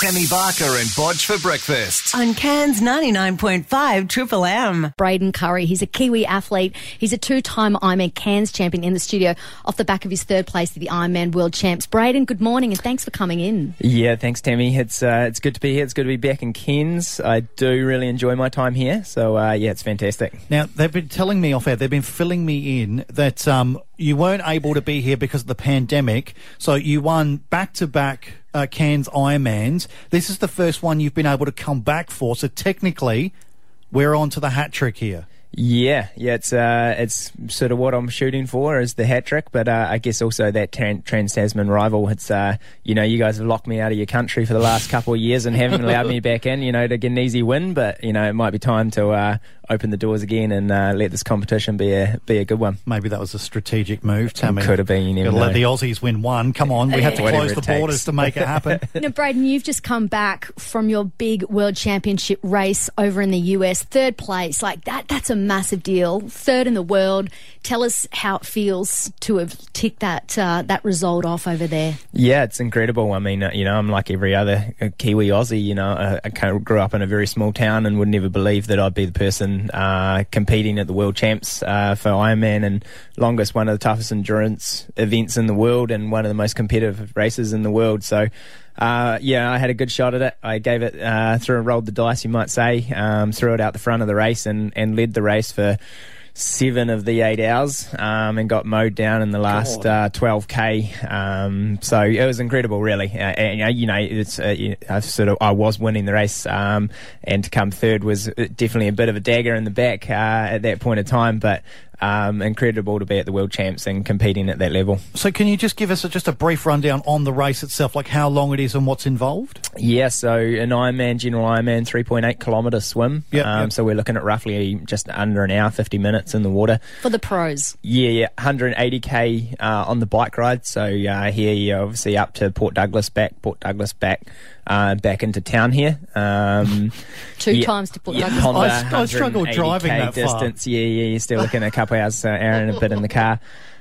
Tammy Barker and Bodge for breakfast. On Cairns 99.5 Triple M. Braden Currie. He's a Kiwi athlete. He's a two-time Ironman Cairns champion in the studio off the back of his third place at the Ironman World Champs. Braden, good morning and thanks for coming in. Yeah, thanks, Tammy. It's uh, it's good to be here. It's good to be back in Cairns. I do really enjoy my time here. So uh, yeah, it's fantastic. Now they've been telling me off air. They've been filling me in that um, you weren't able to be here because of the pandemic. So you won back to back uh, Cairns Ironmans. This is the first one you've been able to come back for. So technically, we're on to the hat trick here. Yeah, yeah, it's uh, it's sort of what I'm shooting for is the hat trick, but uh, I guess also that Trans Tasman rival. It's uh, you know, you guys have locked me out of your country for the last couple of years and haven't allowed me back in. You know, to get an easy win, but you know, it might be time to uh, open the doors again and uh, let this competition be a be a good one. Maybe that was a strategic move, Tammy. Could have been. You never know. Let the Aussies win one. Come on, we have to close the takes. borders to make it happen. Now, Braden, you've just come back from your big World Championship race over in the US, third place. Like that, that's a massive deal. Third in the world. Tell us how it feels to have ticked that uh, that result off over there. Yeah, it's incredible. I mean, uh, you know, I'm like every other uh, Kiwi Aussie. You know, I, I grew up in a very small town and would never believe that I'd be the person uh, competing at the World Champs uh, for Ironman and longest, one of the toughest endurance events in the world and one of the most competitive races in the world. So. Uh, yeah, I had a good shot at it. I gave it, uh, threw and rolled the dice, you might say, um, threw it out the front of the race and, and led the race for seven of the eight hours um, and got mowed down in the last uh, 12k. Um, so it was incredible, really. Uh, and, uh, you know, it's uh, you I sort of I was winning the race, um, and to come third was definitely a bit of a dagger in the back uh, at that point of time, but. Um, incredible to be at the world champs and competing at that level. so can you just give us a, just a brief rundown on the race itself, like how long it is and what's involved? Yeah, so an Ironman, general Ironman, 3.8 kilometre swim. Yep, um, yep. So we're looking at roughly just under an hour, 50 minutes in the water. For the pros. Yeah, yeah, 180k uh, on the bike ride. So uh, here you're obviously up to Port Douglas, back Port Douglas, back uh, back into town here. Um, Two yeah, times to put yeah, Douglas. Honda, I s- I struggle driving that far. distance. Yeah, yeah, you're still looking at a couple hours, uh, hour and a bit in the car.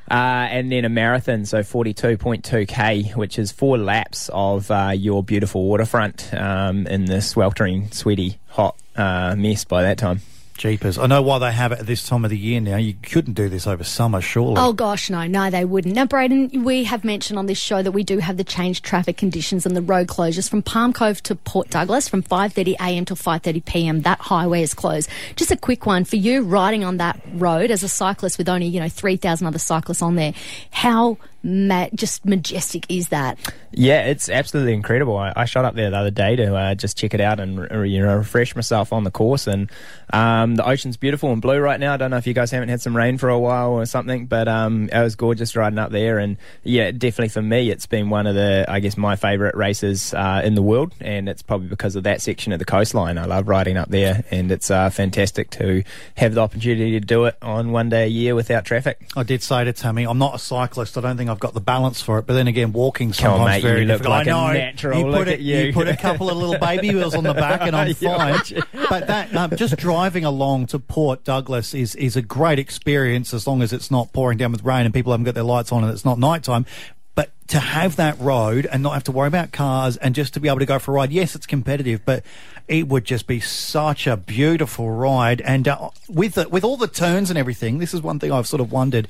Uh, and then a marathon, so 42.2k, which is four laps of uh, your beautiful waterfront um, in the sweltering, sweaty, hot uh, mess by that time. Jeepers. I know why they have it at this time of the year now. You couldn't do this over summer, surely. Oh gosh, no, no, they wouldn't. Now, Braden, we have mentioned on this show that we do have the changed traffic conditions and the road closures from Palm Cove to Port Douglas from 5:30 a.m. till 5:30 p.m. That highway is closed. Just a quick one for you riding on that road as a cyclist with only you know 3,000 other cyclists on there. How ma- just majestic is that? Yeah, it's absolutely incredible. I, I shot up there the other day to uh, just check it out and re- you know refresh myself on the course. And um, the ocean's beautiful and blue right now. I don't know if you guys haven't had some rain for a while or something, but um, it was gorgeous riding up there. And yeah, definitely for me, it's been one of the I guess my favourite races uh, in the world, and it's probably because of that section of the coastline. I love riding up there, and it's uh, fantastic to have the opportunity to do it on one day a year without traffic. I did say to Tammy, I'm not a cyclist. I don't think I've got the balance for it. But then again, walking Come on, sometimes mate, very you difficult. like I know. natural. You put it, at you. put a couple of little baby wheels on the back, and I'm fine. but that um, just driving along to Port Douglas is is a great experience as long as it's not pouring down with rain and people haven't got their lights on and it's not nighttime. But to have that road and not have to worry about cars and just to be able to go for a ride, yes, it's competitive, but it would just be such a beautiful ride. And uh, with the, with all the turns and everything, this is one thing I've sort of wondered.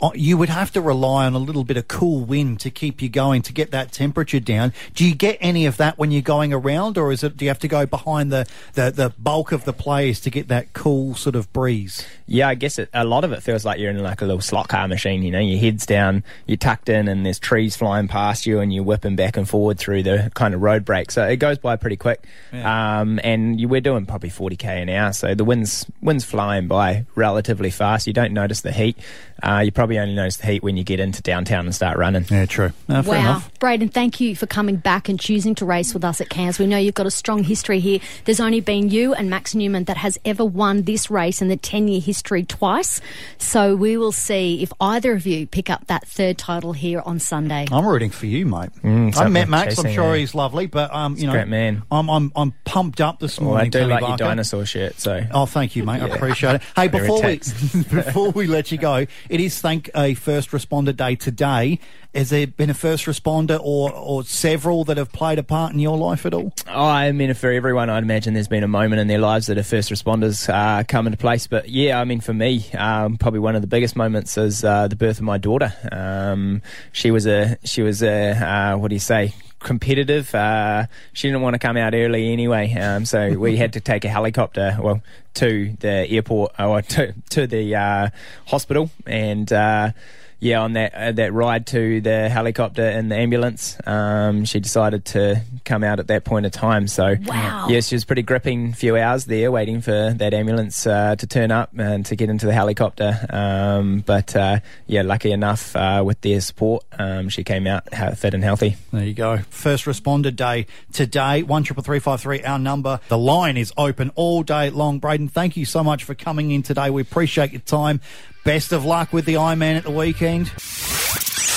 Uh, You would have to rely on a little bit of cool wind to keep you going to get that temperature down. Do you get any of that when you're going around, or is it? Do you have to go behind the the, the bulk of the players to get that cool sort of breeze? Yeah, I guess it, a lot of it feels like you're in like a little slot car machine. You know, your head's down, you're tucked in, and there's trees flying past you, and you're whipping back and forward through the kind of road break. So it goes by pretty quick. Um, and you, we're doing probably 40k an hour, so the wind's wind's flying by relatively fast. You don't notice the heat. Uh, you probably only notice the heat when you get into downtown and start running. Yeah, true. No, wow. enough. Braden, thank you for coming back and choosing to race with us at Cairns. We know you've got a strong history here. There's only been you and Max Neumann that has ever won this race in the 10 year history twice. So we will see if either of you pick up that third title here on Sunday. I'm rooting for you, mate. I Mm, something met Max. I'm sure a- he's lovely, but um, you know, great man. I'm I'm I'm pumped up this Well, morning. I do Tony like your dinosaur shirt, so Oh, thank you, mate. I appreciate it. Hey, before we before we let you go, it is thank a first responder day today, has there been a first responder or, or several that have played a part in your life at all? I mean, for everyone, I'd imagine there's been a moment in their lives that a first responders uh, come into place. But yeah, I mean, for me, um, probably one of the biggest moments is uh, the birth of my daughter. Um, she was a she was a uh, what do you say? Competitive. Uh, she didn't want to come out early anyway, um, so we had to take a helicopter, well, to the airport or to to the uh, hospital, and uh, yeah, on that uh, that ride to the helicopter and the ambulance, um, she decided to come out at that point of time. So, Wow. yeah, she was pretty gripping. Few hours there waiting for that ambulance uh, to turn up and to get into the helicopter. Um, but uh, yeah, lucky enough uh, with their support, um, she came out ha- fit and healthy. There you go. First responder day today. One triple three five three. Our number. The line is open all day long. Braden, thank you so much for coming in today. We appreciate your time. Best of luck with the Ironman at the weekend.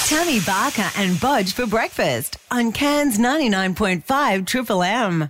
Tammy Barker and Bodge for breakfast on Cairns 99.5 Triple M.